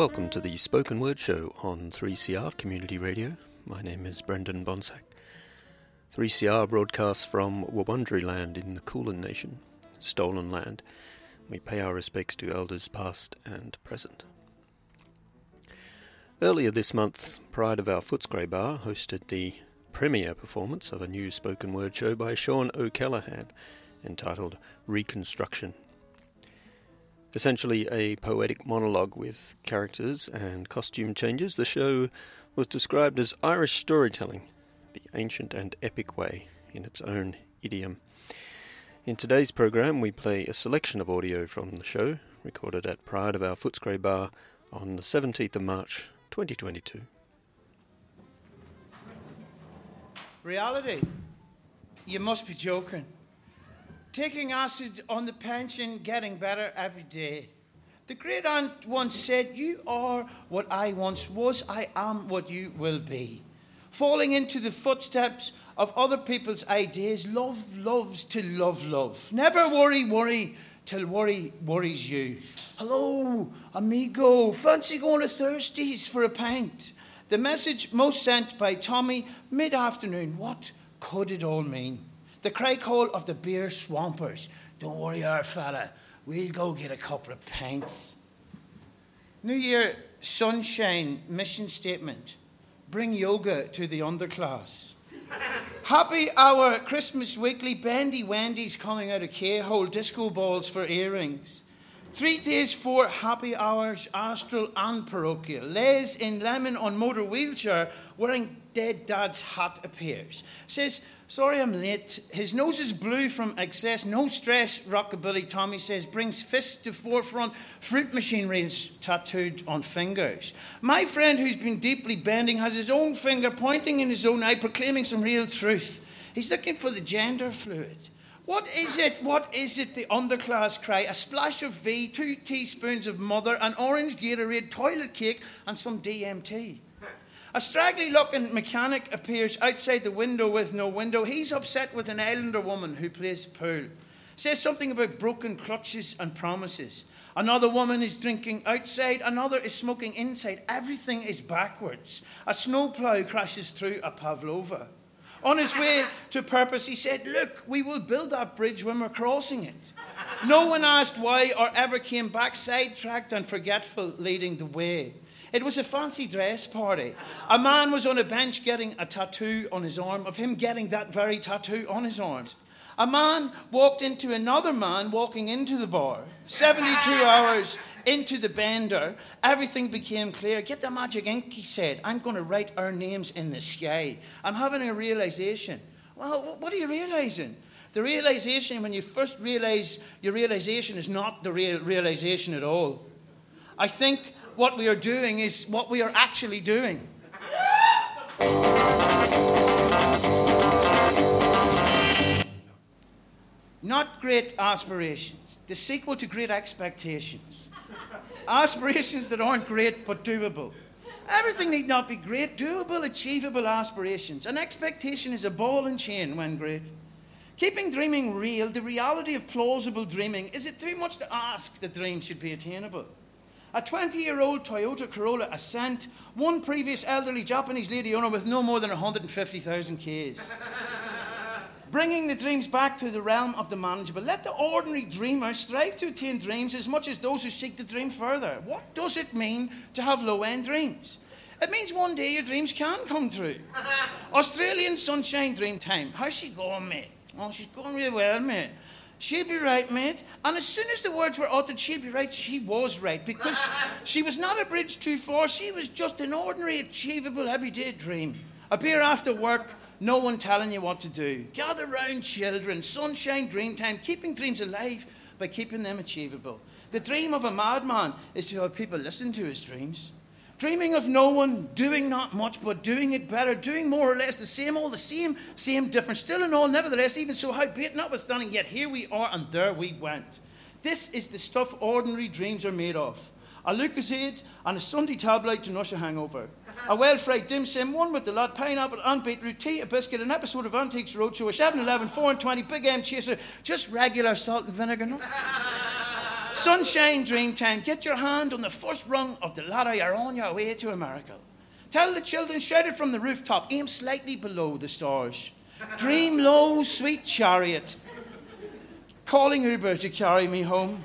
Welcome to the Spoken Word Show on 3CR Community Radio. My name is Brendan Bonsack. 3CR broadcasts from Wurundjeri land in the Kulin Nation, stolen land. We pay our respects to elders past and present. Earlier this month, Pride of Our Footscray Bar hosted the premiere performance of a new spoken word show by Sean O'Callaghan entitled Reconstruction Essentially a poetic monologue with characters and costume changes, the show was described as Irish storytelling, the ancient and epic way, in its own idiom. In today's program, we play a selection of audio from the show, recorded at Pride of Our Footscray Bar on the 17th of March 2022. Reality? You must be joking. Taking acid on the pension, getting better every day. The great aunt once said, You are what I once was, I am what you will be. Falling into the footsteps of other people's ideas, love loves to love love. Never worry, worry till worry worries you. Hello, amigo, fancy going to Thursdays for a pint? The message most sent by Tommy mid afternoon. What could it all mean? The cry call of the beer swampers. Don't worry, our fella. We'll go get a couple of pints. New Year sunshine mission statement. Bring yoga to the underclass. Happy hour Christmas weekly bendy wendy's coming out of K-hole disco balls for earrings. Three days, four happy hours, astral and parochial. Les in lemon on motor wheelchair wearing dead dad's hat appears. Says, Sorry I'm late. His nose is blue from excess. No stress, Rockabilly Tommy says. Brings fist to forefront. Fruit machinery is tattooed on fingers. My friend, who's been deeply bending, has his own finger pointing in his own eye, proclaiming some real truth. He's looking for the gender fluid. What is it? What is it? The underclass cry. A splash of V, two teaspoons of mother, an orange Gatorade, toilet cake, and some DMT. A straggly looking mechanic appears outside the window with no window. He's upset with an islander woman who plays pool. Says something about broken clutches and promises. Another woman is drinking outside, another is smoking inside. Everything is backwards. A snowplow crashes through a pavlova. On his way to purpose, he said, Look, we will build that bridge when we're crossing it. No one asked why or ever came back, sidetracked and forgetful, leading the way. It was a fancy dress party. A man was on a bench getting a tattoo on his arm of him getting that very tattoo on his arm. A man walked into another man walking into the bar. 72 hours into the bender, everything became clear. Get the magic ink, he said. I'm going to write our names in the sky. I'm having a realization. Well, what are you realizing? The realization, when you first realize your realization, is not the real realization at all. I think what we are doing is what we are actually doing. Not great aspirations, the sequel to great expectations. aspirations that aren't great but doable. Everything need not be great, doable, achievable aspirations. An expectation is a ball and chain when great. Keeping dreaming real, the reality of plausible dreaming, is it too much to ask that dreams should be attainable? A 20 year old Toyota Corolla Ascent, one previous elderly Japanese lady owner with no more than 150,000 Ks. Bringing the dreams back to the realm of the manageable. Let the ordinary dreamer strive to attain dreams as much as those who seek to dream further. What does it mean to have low end dreams? It means one day your dreams can come true. Australian Sunshine Dream Time. How's she going, mate? Oh, she's going really well, mate. She'll be right, mate. And as soon as the words were uttered, she'd be right, she was right. Because she was not a bridge too far. She was just an ordinary, achievable, everyday dream. A beer after work, no one telling you what to do. Gather round, children. Sunshine, dream time. Keeping dreams alive by keeping them achievable. The dream of a madman is to have people listen to his dreams. Dreaming of no one, doing not much, but doing it better, doing more or less the same, all the same, same different, still and all, nevertheless, even so, howbeit notwithstanding, yet here we are and there we went. This is the stuff ordinary dreams are made of. A Lucozade and a Sunday tabloid to nush a hangover. A well-fried dim sim, one with the lot, pineapple and beetroot tea, a biscuit, an episode of Antiques Roadshow, a 7-Eleven, 4 and 20, Big M chaser, just regular salt and vinegar. Sunshine Dream Time. Get your hand on the first rung of the ladder. You're on your way to America. Tell the children, shout it from the rooftop. Aim slightly below the stars. Dream low, sweet chariot. Calling Uber to carry me home.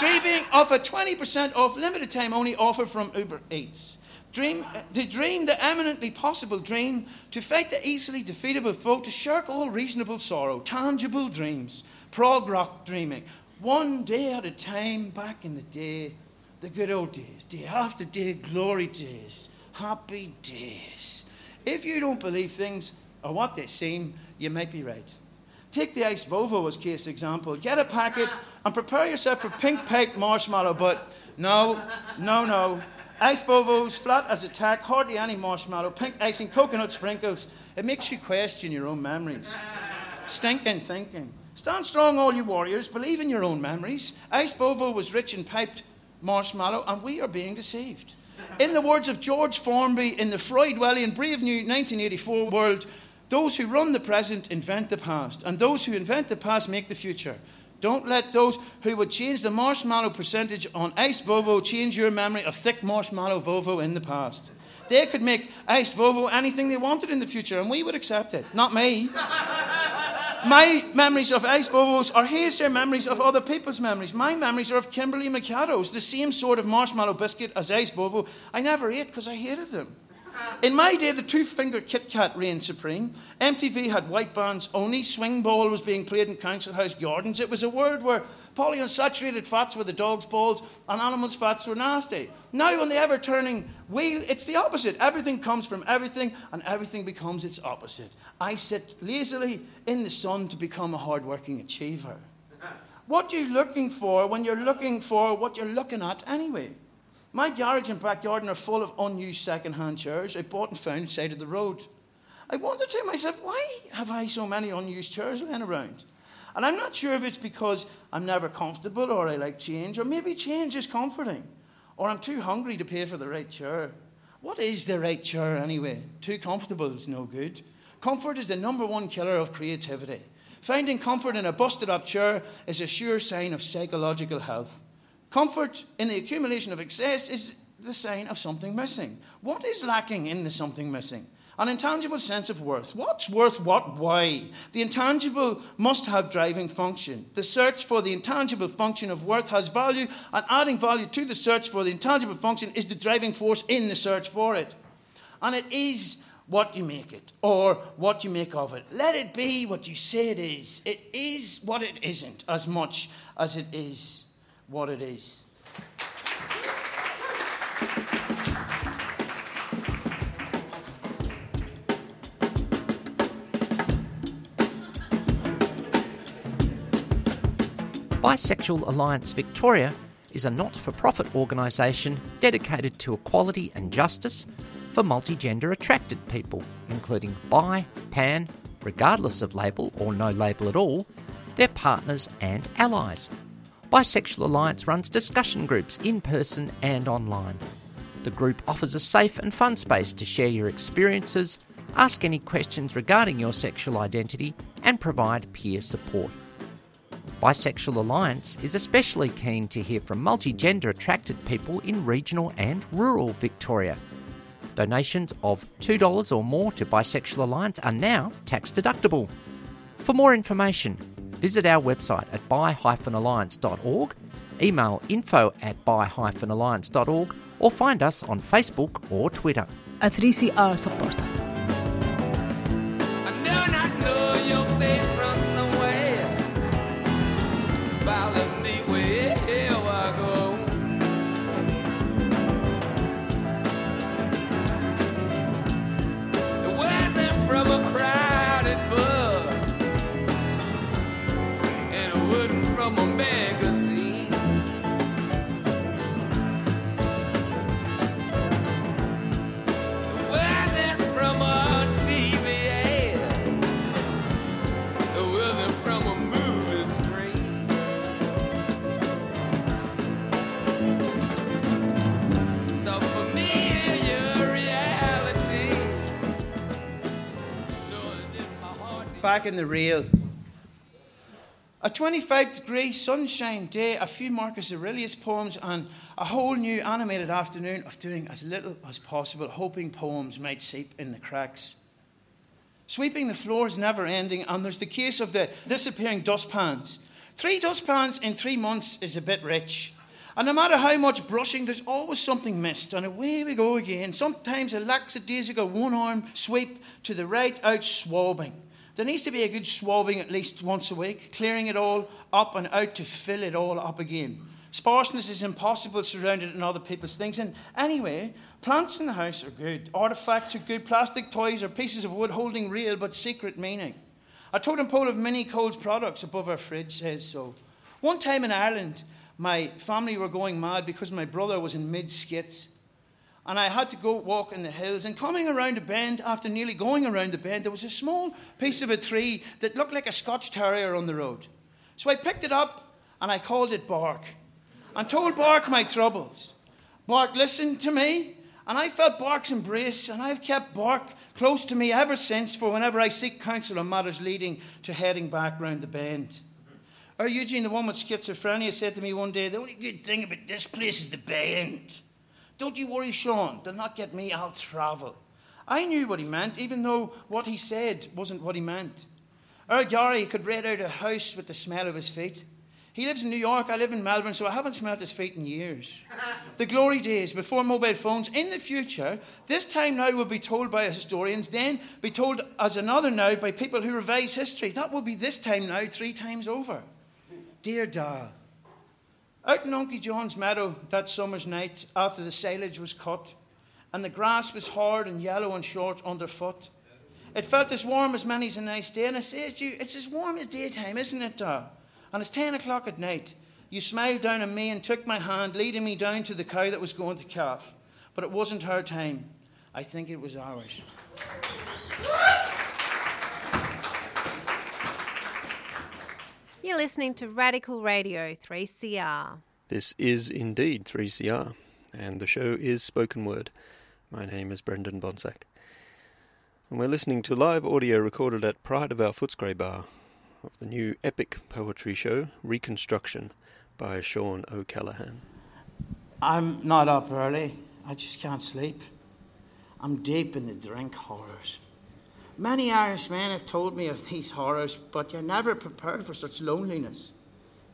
Dreaming of a 20% off limited time only offer from Uber Eats. Dream, to dream the eminently possible dream, to fight the easily defeatable foe, to shirk all reasonable sorrow, tangible dreams, prog rock dreaming, one day at a time back in the day, the good old days, day after day, glory days, happy days. If you don't believe things are what they seem, you might be right. Take the iced VoVo as case example. Get a packet and prepare yourself for pink baked marshmallow, but no, no, no. Ice VoVos, flat as a tack, hardly any marshmallow, pink icing, coconut sprinkles. It makes you question your own memories. Stinking thinking. Stand strong, all you warriors. Believe in your own memories. Iced VoVo was rich in piped marshmallow, and we are being deceived. In the words of George Formby in the Freudwellian Brave New 1984 world, those who run the present invent the past, and those who invent the past make the future. Don't let those who would change the marshmallow percentage on iced VoVo change your memory of thick marshmallow VoVo in the past. They could make iced VoVo anything they wanted in the future, and we would accept it. Not me. My memories of ice bubbles are hazy memories of other people's memories. My memories are of Kimberley Mikados, the same sort of marshmallow biscuit as ice bubble. I never ate because I hated them. In my day, the two finger Kit Kat reigned supreme. MTV had white bands only. Swing ball was being played in Council House Gardens. It was a world where polyunsaturated fats were the dog's balls and animals' fats were nasty. Now, on the ever turning wheel, it's the opposite. Everything comes from everything, and everything becomes its opposite. I sit lazily in the sun to become a hard-working achiever. What are you looking for when you're looking for what you're looking at anyway? My garage and backyard are full of unused second-hand chairs I bought and found side of the road. I wonder to myself, why have I so many unused chairs laying around? And I'm not sure if it's because I'm never comfortable or I like change, or maybe change is comforting, or I'm too hungry to pay for the right chair. What is the right chair anyway? Too comfortable is no good. Comfort is the number one killer of creativity. Finding comfort in a busted up chair is a sure sign of psychological health. Comfort in the accumulation of excess is the sign of something missing. What is lacking in the something missing? An intangible sense of worth. What's worth what? Why? The intangible must have driving function. The search for the intangible function of worth has value, and adding value to the search for the intangible function is the driving force in the search for it. And it is what you make it or what you make of it. Let it be what you say it is. It is what it isn't as much as it is what it is. Bisexual Alliance Victoria is a not for profit organisation dedicated to equality and justice for multigender attracted people, including bi, pan, regardless of label or no label at all, their partners and allies. Bisexual Alliance runs discussion groups in person and online. The group offers a safe and fun space to share your experiences, ask any questions regarding your sexual identity, and provide peer support. Bisexual Alliance is especially keen to hear from multigender attracted people in regional and rural Victoria. Donations of $2 or more to Bisexual Alliance are now tax deductible. For more information, visit our website at bi-alliance.org, email info at bi-alliance.org, or find us on Facebook or Twitter. A 3CR supporter. Back in the rail. A 25 degree sunshine day, a few Marcus Aurelius poems, and a whole new animated afternoon of doing as little as possible, hoping poems might seep in the cracks. Sweeping the floor is never ending, and there's the case of the disappearing dustpans. Three dustpans in three months is a bit rich. And no matter how much brushing, there's always something missed. And away we go again. Sometimes a lackadaisical one arm sweep to the right out swabbing. There needs to be a good swabbing at least once a week, clearing it all up and out to fill it all up again. Sparseness is impossible surrounded in other people's things. And anyway, plants in the house are good. Artifacts are good. Plastic toys or pieces of wood holding real but secret meaning. A totem pole of mini Coles products above our fridge says so. One time in Ireland, my family were going mad because my brother was in mid skits. And I had to go walk in the hills. And coming around a bend, after nearly going around the bend, there was a small piece of a tree that looked like a Scotch terrier on the road. So I picked it up and I called it Bark and told Bark my troubles. Bark listened to me, and I felt Bark's embrace, and I've kept Bark close to me ever since for whenever I seek counsel on matters leading to heading back round the bend. Our Eugene, the one with schizophrenia, said to me one day, The only good thing about this place is the bend. Don't you worry, Sean, they'll not get me, I'll travel. I knew what he meant, even though what he said wasn't what he meant. Our Gary could rent out a house with the smell of his feet. He lives in New York, I live in Melbourne, so I haven't smelt his feet in years. the glory days before mobile phones. In the future, this time now will be told by historians, then be told as another now by people who revise history. That will be this time now three times over. Dear Dal, out in Uncle John's meadow that summer's night, after the silage was cut, and the grass was hard and yellow and short underfoot, it felt as warm as many's a nice day. And I say to you, it's as warm as daytime, isn't it, Dar? And it's 10 o'clock at night. You smiled down at me and took my hand, leading me down to the cow that was going to calf. But it wasn't her time. I think it was ours. You're listening to Radical Radio 3CR. This is indeed 3CR, and the show is Spoken Word. My name is Brendan Bonsack. And we're listening to live audio recorded at Pride of Our Footscray Bar of the new epic poetry show, Reconstruction, by Sean O'Callaghan. I'm not up early. I just can't sleep. I'm deep in the drink horrors. Many Irish men have told me of these horrors, but you're never prepared for such loneliness.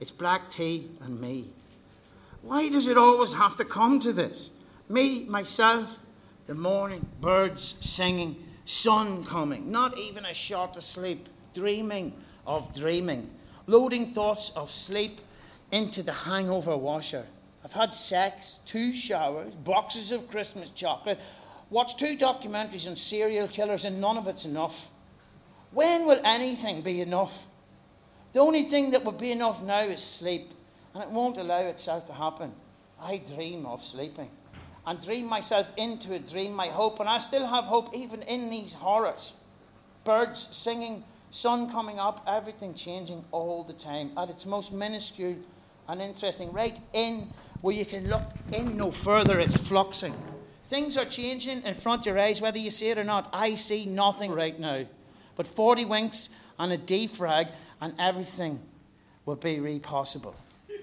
It's black tea and me. Why does it always have to come to this? Me, myself, the morning, birds singing, sun coming, not even a shot of sleep, dreaming of dreaming, loading thoughts of sleep into the hangover washer. I've had sex, two showers, boxes of Christmas chocolate, watched two documentaries on serial killers, and none of it's enough. When will anything be enough? The only thing that would be enough now is sleep, and it won't allow itself to happen. I dream of sleeping and dream myself into a dream, my hope, and I still have hope even in these horrors. Birds singing, sun coming up, everything changing all the time at its most minuscule and interesting. Right in where you can look in no further, it's fluxing. Things are changing in front of your eyes, whether you see it or not. I see nothing right now. But 40 winks and a defrag, and everything will be re possible.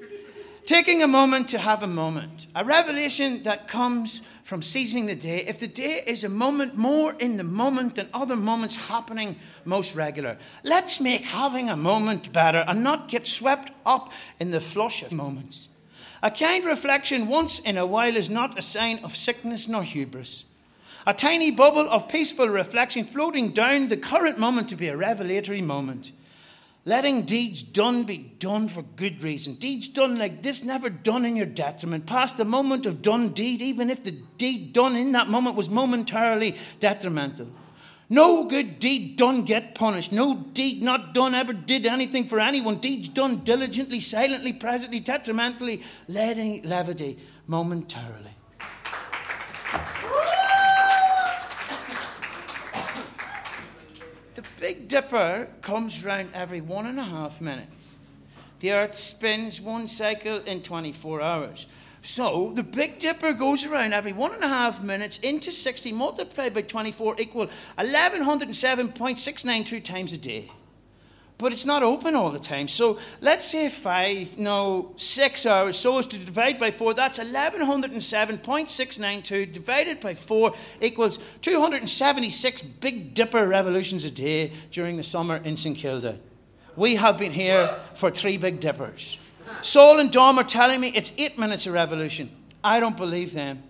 Taking a moment to have a moment, a revelation that comes from seizing the day. If the day is a moment more in the moment than other moments happening most regular, let's make having a moment better and not get swept up in the flush of moments. A kind reflection once in a while is not a sign of sickness nor hubris. A tiny bubble of peaceful reflection floating down the current moment to be a revelatory moment. Letting deeds done be done for good reason. Deeds done like this, never done in your detriment. Past the moment of done deed, even if the deed done in that moment was momentarily detrimental. No good deed done get punished. No deed not done ever did anything for anyone. Deeds done diligently, silently, presently, detrimentally, letting levity momentarily. The Big Dipper comes round every one and a half minutes. The Earth spins one cycle in 24 hours. So the Big Dipper goes around every one and a half minutes into 60 multiplied by 24 equal 1107.692 times a day. But it's not open all the time. So let's say five, no, six hours. So as to divide by four, that's 1107.692 divided by four equals 276 Big Dipper revolutions a day during the summer in St Kilda. We have been here for three Big Dippers. Saul and Dom are telling me it's eight minutes of revolution. I don't believe them.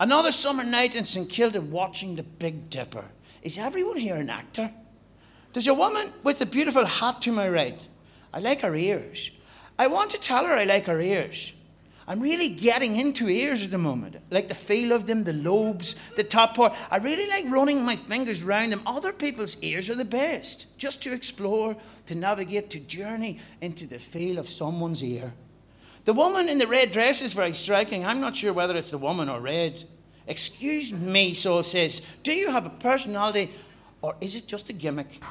Another summer night in St Kilda watching the Big Dipper. Is everyone here an actor? There's a woman with a beautiful hat to my right. I like her ears. I want to tell her I like her ears. I'm really getting into ears at the moment. Like the feel of them, the lobes, the top part. I really like running my fingers round them. Other people's ears are the best. Just to explore, to navigate, to journey into the feel of someone's ear. The woman in the red dress is very striking. I'm not sure whether it's the woman or red. Excuse me, Saul says. Do you have a personality or is it just a gimmick?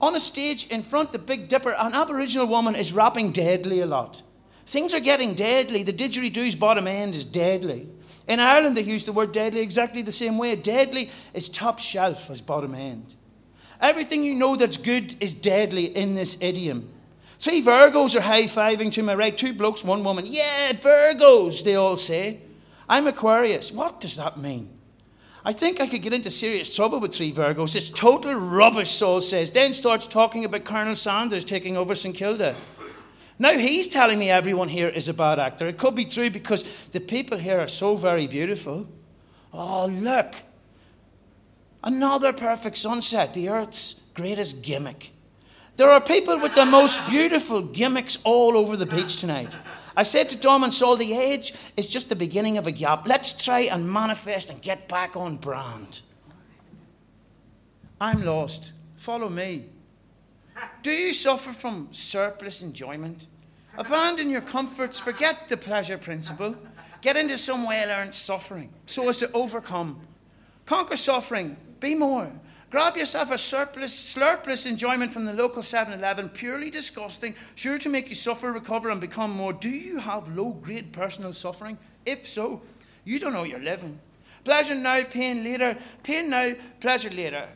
On a stage in front the Big Dipper, an Aboriginal woman is rapping deadly a lot. Things are getting deadly. The didgeridoo's bottom end is deadly. In Ireland, they use the word deadly exactly the same way. Deadly is top shelf as bottom end. Everything you know that's good is deadly in this idiom. Three Virgos are high fiving to my right, two blokes, one woman. Yeah, Virgos, they all say. I'm Aquarius. What does that mean? I think I could get into serious trouble with three Virgos. It's total rubbish, Saul says. Then starts talking about Colonel Sanders taking over St Kilda. Now he's telling me everyone here is a bad actor. It could be true because the people here are so very beautiful. Oh, look. Another perfect sunset, the Earth's greatest gimmick. There are people with the most beautiful gimmicks all over the beach tonight. I said to Dom and Saul, the age is just the beginning of a gap. Let's try and manifest and get back on brand. I'm lost. Follow me. Do you suffer from surplus enjoyment? Abandon your comforts, forget the pleasure principle, get into some well earned suffering so as to overcome. Conquer suffering, be more. Grab yourself a surplus, slurpless enjoyment from the local 7 Eleven, purely disgusting, sure to make you suffer, recover, and become more. Do you have low grade personal suffering? If so, you don't know you're living. Pleasure now, pain later. Pain now, pleasure later.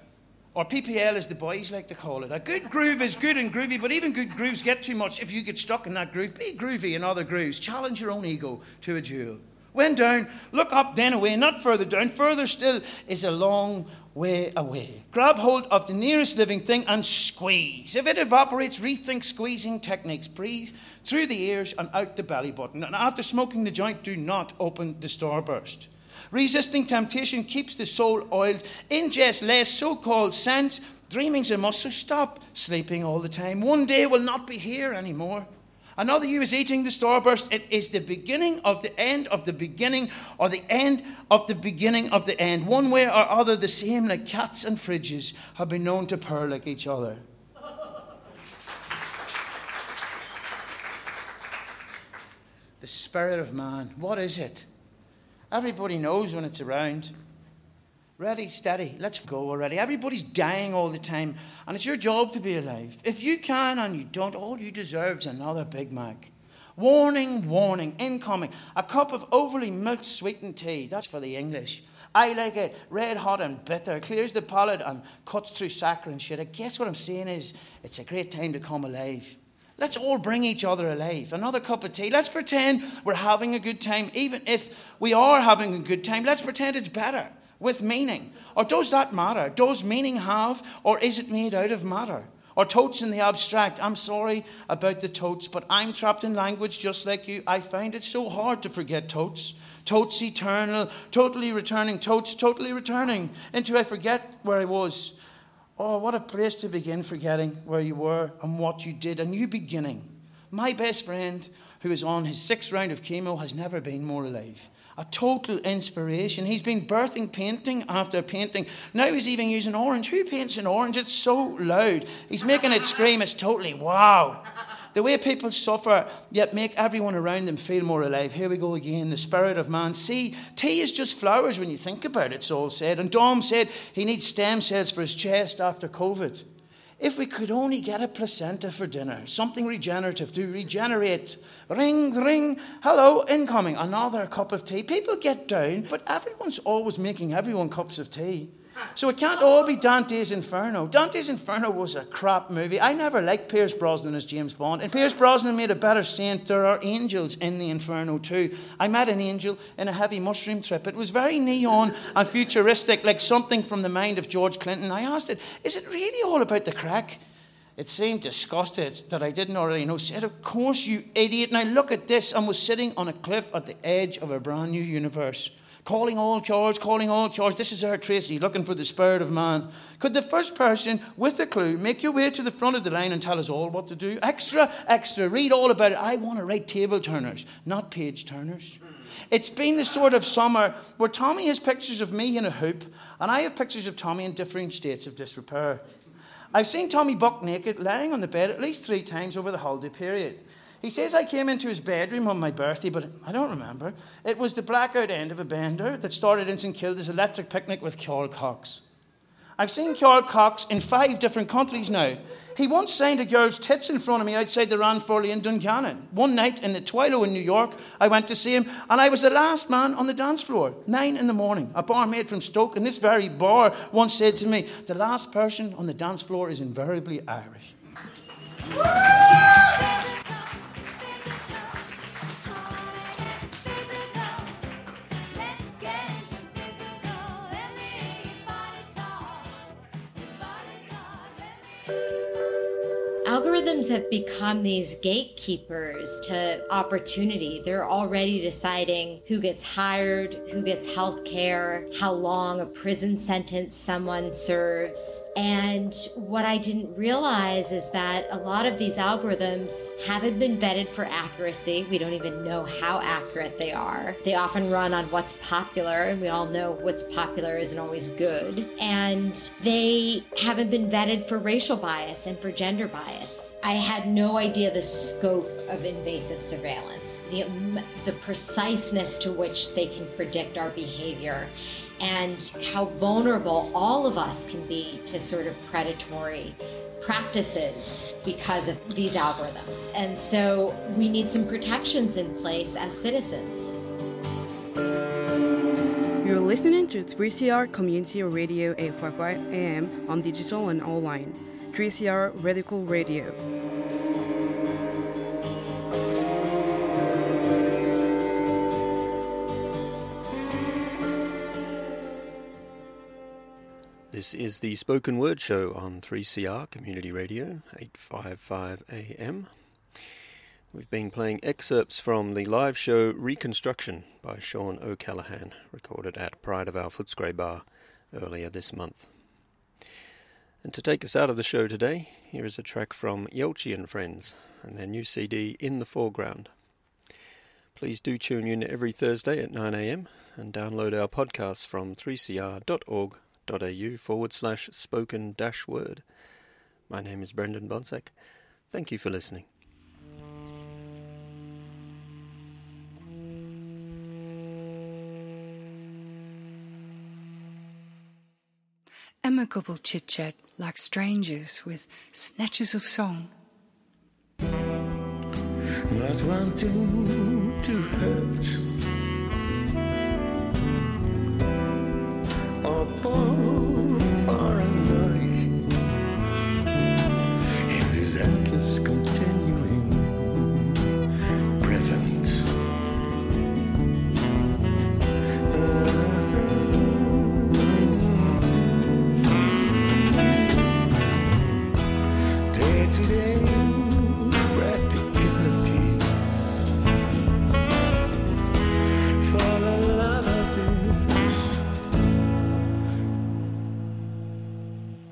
Or PPL, as the boys like to call it. A good groove is good and groovy, but even good grooves get too much if you get stuck in that groove. Be groovy in other grooves. Challenge your own ego to a duel. When down, look up, then away, not further down. Further still is a long way away. Grab hold of the nearest living thing and squeeze. If it evaporates, rethink squeezing techniques. Breathe through the ears and out the belly button. And after smoking the joint, do not open the starburst. Resisting temptation keeps the soul oiled. Ingest less so called sense. Dreaming's a must, so stop sleeping all the time. One day will not be here anymore. Another you is eating the starburst. It is the beginning of the end of the beginning, or the end of the beginning of the end. One way or other, the same like cats and fridges have been known to purr like each other. the spirit of man. What is it? Everybody knows when it's around. Ready, steady, let's go already. Everybody's dying all the time, and it's your job to be alive. If you can and you don't, all you deserve is another Big Mac. Warning, warning, incoming. A cup of overly milk sweetened tea. That's for the English. I like it red hot and bitter, clears the palate and cuts through saccharine shit. I guess what I'm saying is it's a great time to come alive. Let's all bring each other alive. Another cup of tea. Let's pretend we're having a good time. Even if we are having a good time, let's pretend it's better with meaning. Or does that matter? Does meaning have, or is it made out of matter? Or totes in the abstract. I'm sorry about the totes, but I'm trapped in language just like you. I find it so hard to forget totes. Totes eternal, totally returning, totes totally returning into I forget where I was. Oh, what a place to begin forgetting where you were and what you did. A new beginning. My best friend, who is on his sixth round of chemo, has never been more alive. A total inspiration. He's been birthing painting after painting. Now he's even using orange. Who paints in orange? It's so loud. He's making it scream. It's totally wow. The way people suffer, yet make everyone around them feel more alive. Here we go again, the spirit of man. See, tea is just flowers when you think about it, Saul said. And Dom said he needs stem cells for his chest after COVID. If we could only get a placenta for dinner, something regenerative to regenerate. Ring, ring, hello, incoming, another cup of tea. People get down, but everyone's always making everyone cups of tea. So it can't all be Dante's Inferno. Dante's Inferno was a crap movie. I never liked Pierce Brosnan as James Bond. And Pierce Brosnan made a better saint. There are angels in the Inferno too. I met an angel in a heavy mushroom trip. It was very neon and futuristic, like something from the mind of George Clinton. I asked it, is it really all about the crack? It seemed disgusted that I didn't already know. Said, Of course, you idiot. Now look at this and was sitting on a cliff at the edge of a brand new universe. Calling all cures, calling all cures. This is our Tracy, looking for the spirit of man. Could the first person with a clue make your way to the front of the line and tell us all what to do? Extra, extra, read all about it. I want to write table turners, not page turners. It's been the sort of summer where Tommy has pictures of me in a hoop, and I have pictures of Tommy in different states of disrepair. I've seen Tommy buck naked, lying on the bed at least three times over the holiday period. He says I came into his bedroom on my birthday, but I don't remember. It was the blackout end of a bender that started in St Kilda's electric picnic with Carl Cox. I've seen Carl Cox in five different countries now. He once signed a girl's tits in front of me outside the Ranfurly in Dungannon. One night in the Twilo in New York, I went to see him, and I was the last man on the dance floor. Nine in the morning. A barmaid from Stoke in this very bar once said to me, The last person on the dance floor is invariably Irish. Thank you. Algorithms have become these gatekeepers to opportunity. They're already deciding who gets hired, who gets health care, how long a prison sentence someone serves. And what I didn't realize is that a lot of these algorithms haven't been vetted for accuracy. We don't even know how accurate they are. They often run on what's popular, and we all know what's popular isn't always good. And they haven't been vetted for racial bias and for gender bias. I had no idea the scope of invasive surveillance, the, the preciseness to which they can predict our behavior, and how vulnerable all of us can be to sort of predatory practices because of these algorithms. And so we need some protections in place as citizens. You're listening to 3CR Community Radio 855 AM on digital and online. 3CR Radical Radio. This is the Spoken Word Show on 3CR Community Radio, 855 AM. We've been playing excerpts from the live show Reconstruction by Sean O'Callaghan, recorded at Pride of Our Footscray Bar earlier this month. And to take us out of the show today, here is a track from Yelchi and Friends and their new CD In the Foreground. Please do tune in every Thursday at 9am and download our podcasts from 3cr.org.au forward slash spoken dash word. My name is Brendan Bonsack. Thank you for listening. Amicable chit chat like strangers with snatches of song. Not wanting to hurt or bore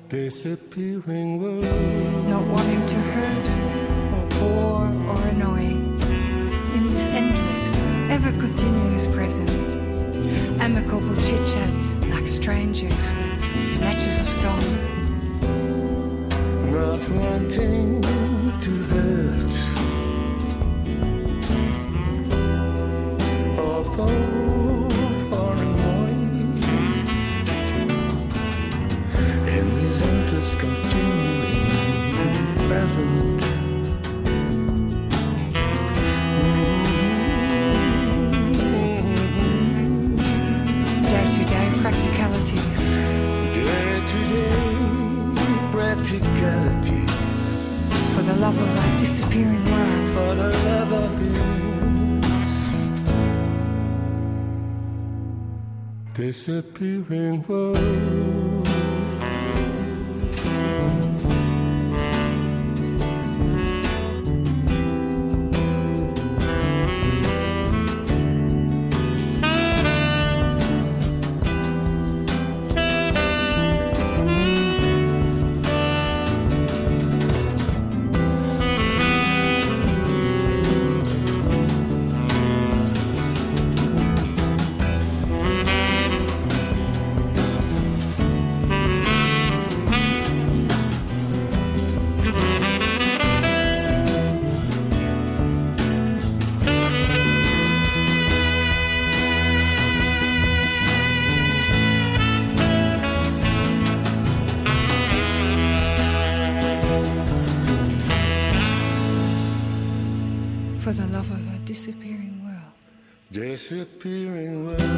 Disappearing world. Not wanting to hurt or bore or annoy in this endless, ever continuous present. Amicable chit chat like strangers with A disappearing world. For the love of disappearing world. Disappearing world.